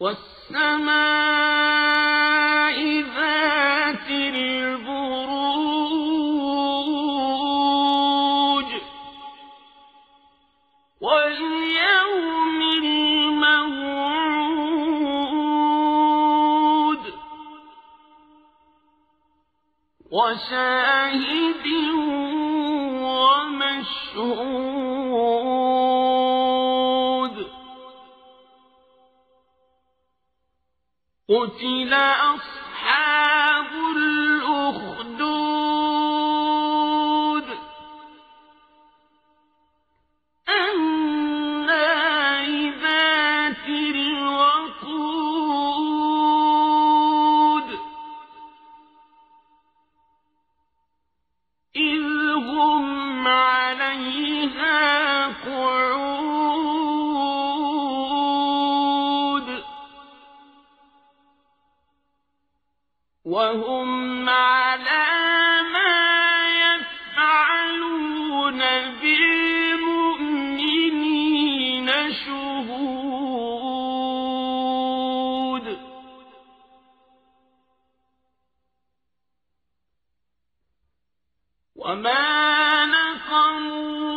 والسماء ذات البروج واليوم الموعود وشاهد ومشهود قتل أصحاب وهم على ما يفعلون بالمؤمنين شهود. وما نقموا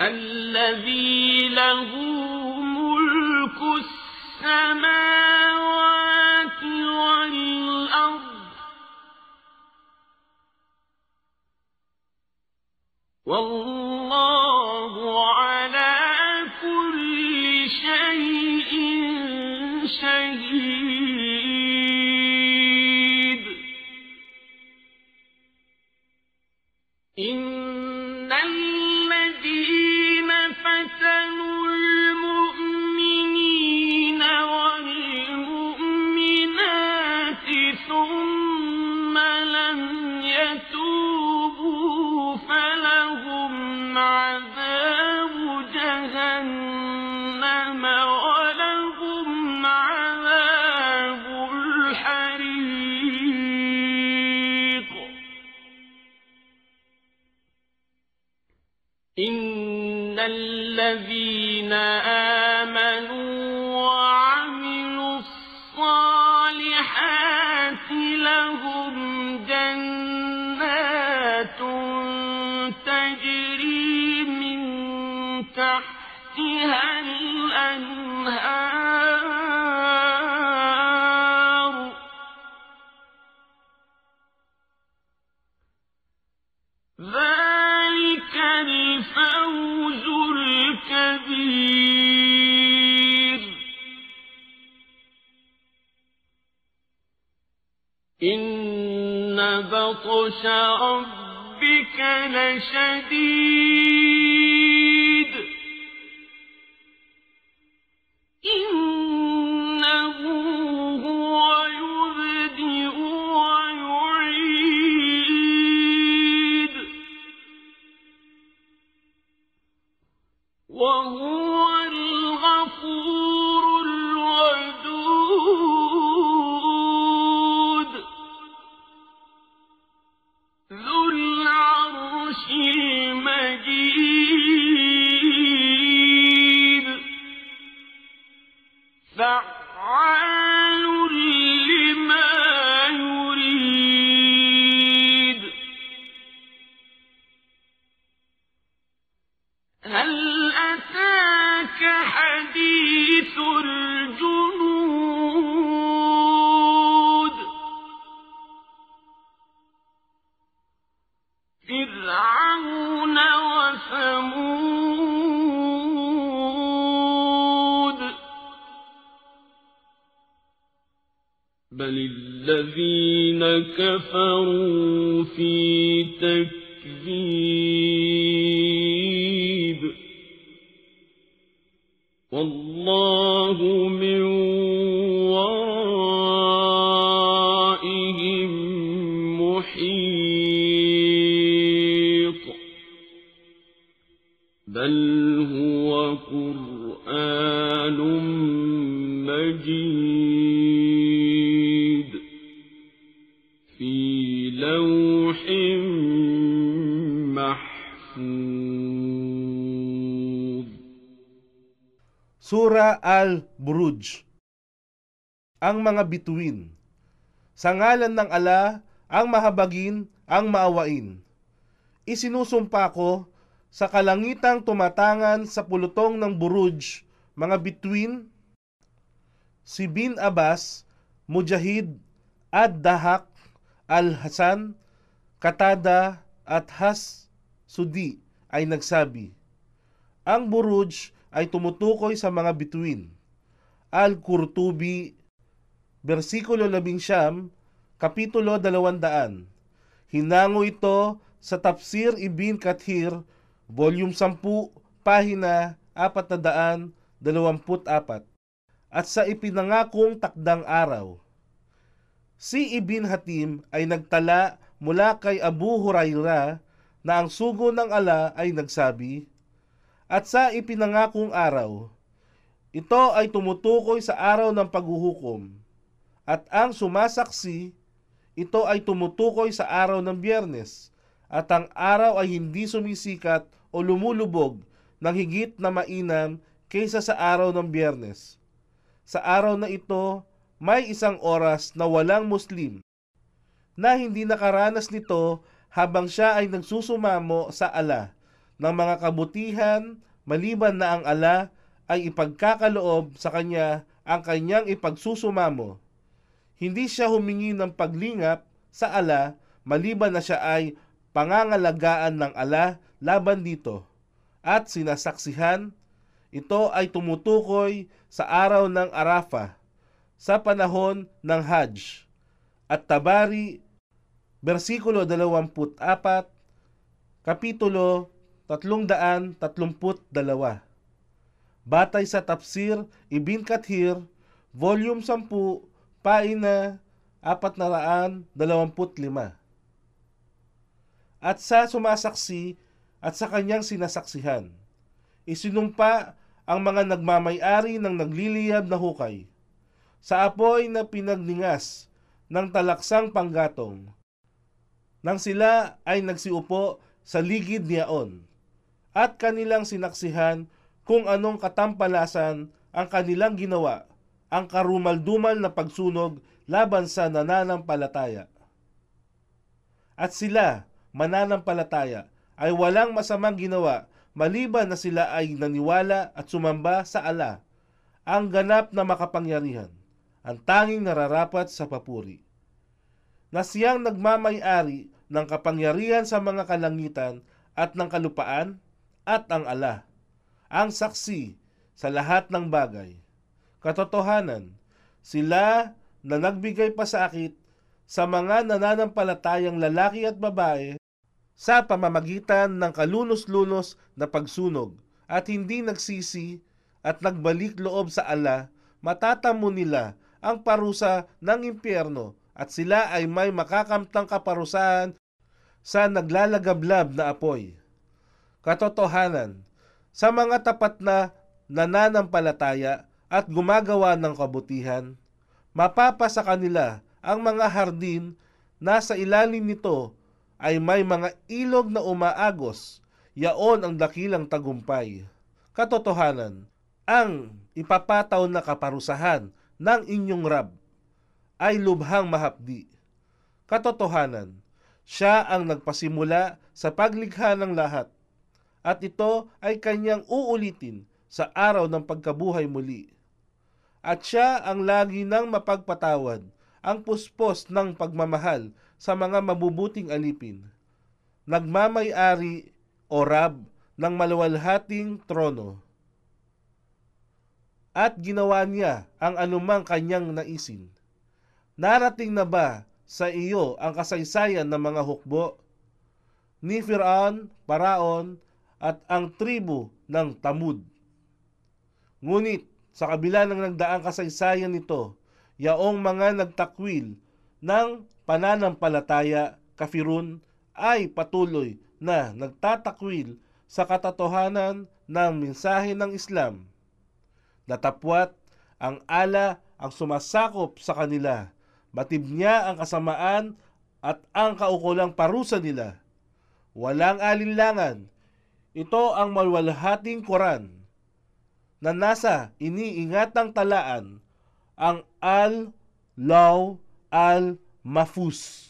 الذي له ملك السماوات والأرض والله الذين آمنوا وعملوا الصالحات لهم جنات تجري من تحتها الأنهار بطش ربك لشديد. هل أتاك حديث الجنود بل الذين كفروا في تكذيب والله من ورائهم محيط Sura Al-Buruj Ang mga bituin Sa ngalan ng ala, ang mahabagin, ang maawain. Isinusumpa ko sa kalangitang tumatangan sa pulutong ng Buruj, mga bituin, si Bin Abbas, Mujahid, Ad-Dahak, Al-Hasan, Katada at Has Sudi ay nagsabi, Ang Buruj ay tumutukoy sa mga bituin. Al-Qurtubi, versikulo 11, kapitulo 200. Hinango ito sa Tafsir Ibn Kathir, volume 10, pahina 424, at sa ipinangakong takdang araw. Si Ibn Hatim ay nagtala mula kay Abu Huraira na ang sugo ng ala ay nagsabi, At sa ipinangakong araw, ito ay tumutukoy sa araw ng paghuhukom, at ang sumasaksi, ito ay tumutukoy sa araw ng biyernes, at ang araw ay hindi sumisikat o lumulubog ng higit na mainam kaysa sa araw ng biyernes. Sa araw na ito, may isang oras na walang Muslim na hindi nakaranas nito habang siya ay nagsusumamo sa ala ng mga kabutihan maliban na ang ala ay ipagkakaloob sa kanya ang kanyang ipagsusumamo. Hindi siya humingi ng paglingap sa ala maliban na siya ay pangangalagaan ng ala laban dito. At sinasaksihan, ito ay tumutukoy sa araw ng Arafah sa panahon ng Hajj. At Tabari, versikulo 24, kapitulo 332. Batay sa Tafsir Ibn Kathir, volume 10, paina 425 at sa sumasaksi at sa kanyang sinasaksihan. Isinumpa ang mga nagmamayari ng nagliliyab na hukay sa apoy na pinagningas ng talaksang panggatong nang sila ay nagsiupo sa ligid niyaon at kanilang sinaksihan kung anong katampalasan ang kanilang ginawa ang karumaldumal na pagsunog laban sa nananampalataya. At sila mananampalataya ay walang masamang ginawa maliban na sila ay naniwala at sumamba sa ala, ang ganap na makapangyarihan, ang tanging nararapat sa papuri. Na siyang nagmamay-ari ng kapangyarihan sa mga kalangitan at ng kalupaan at ang ala, ang saksi sa lahat ng bagay. Katotohanan, sila na nagbigay pasakit sa mga nananampalatayang lalaki at babae sa pamamagitan ng kalunos-lunos na pagsunog at hindi nagsisi at nagbalik loob sa ala, matatamo nila ang parusa ng impyerno at sila ay may makakamtang kaparusahan sa naglalagablab na apoy. Katotohanan, sa mga tapat na nananampalataya at gumagawa ng kabutihan, mapapasa kanila ang mga hardin na sa ilalim nito ay may mga ilog na umaagos, yaon ang dakilang tagumpay. Katotohanan, ang ipapataw na kaparusahan ng inyong Rab ay lubhang mahapdi. Katotohanan, siya ang nagpasimula sa paglikha ng lahat at ito ay kanyang uulitin sa araw ng pagkabuhay muli. At siya ang lagi nang mapagpatawad ang puspos ng pagmamahal sa mga mabubuting alipin. Nagmamay-ari o rab ng maluwalhating trono. At ginawa niya ang anumang kanyang naisin. Narating na ba sa iyo ang kasaysayan ng mga hukbo ni Firaun, Paraon at ang tribo ng Tamud. Ngunit sa kabila ng nagdaang kasaysayan nito, yaong mga nagtakwil ng pananampalataya kafirun ay patuloy na nagtatakwil sa katotohanan ng mensahe ng Islam. Natapwat ang ala ang sumasakop sa kanila. Batib niya ang kasamaan at ang kaukulang parusa nila. Walang alinlangan ito ang malwalhating Quran na nasa iniingatang talaan ang Al-Law Al-Mafus.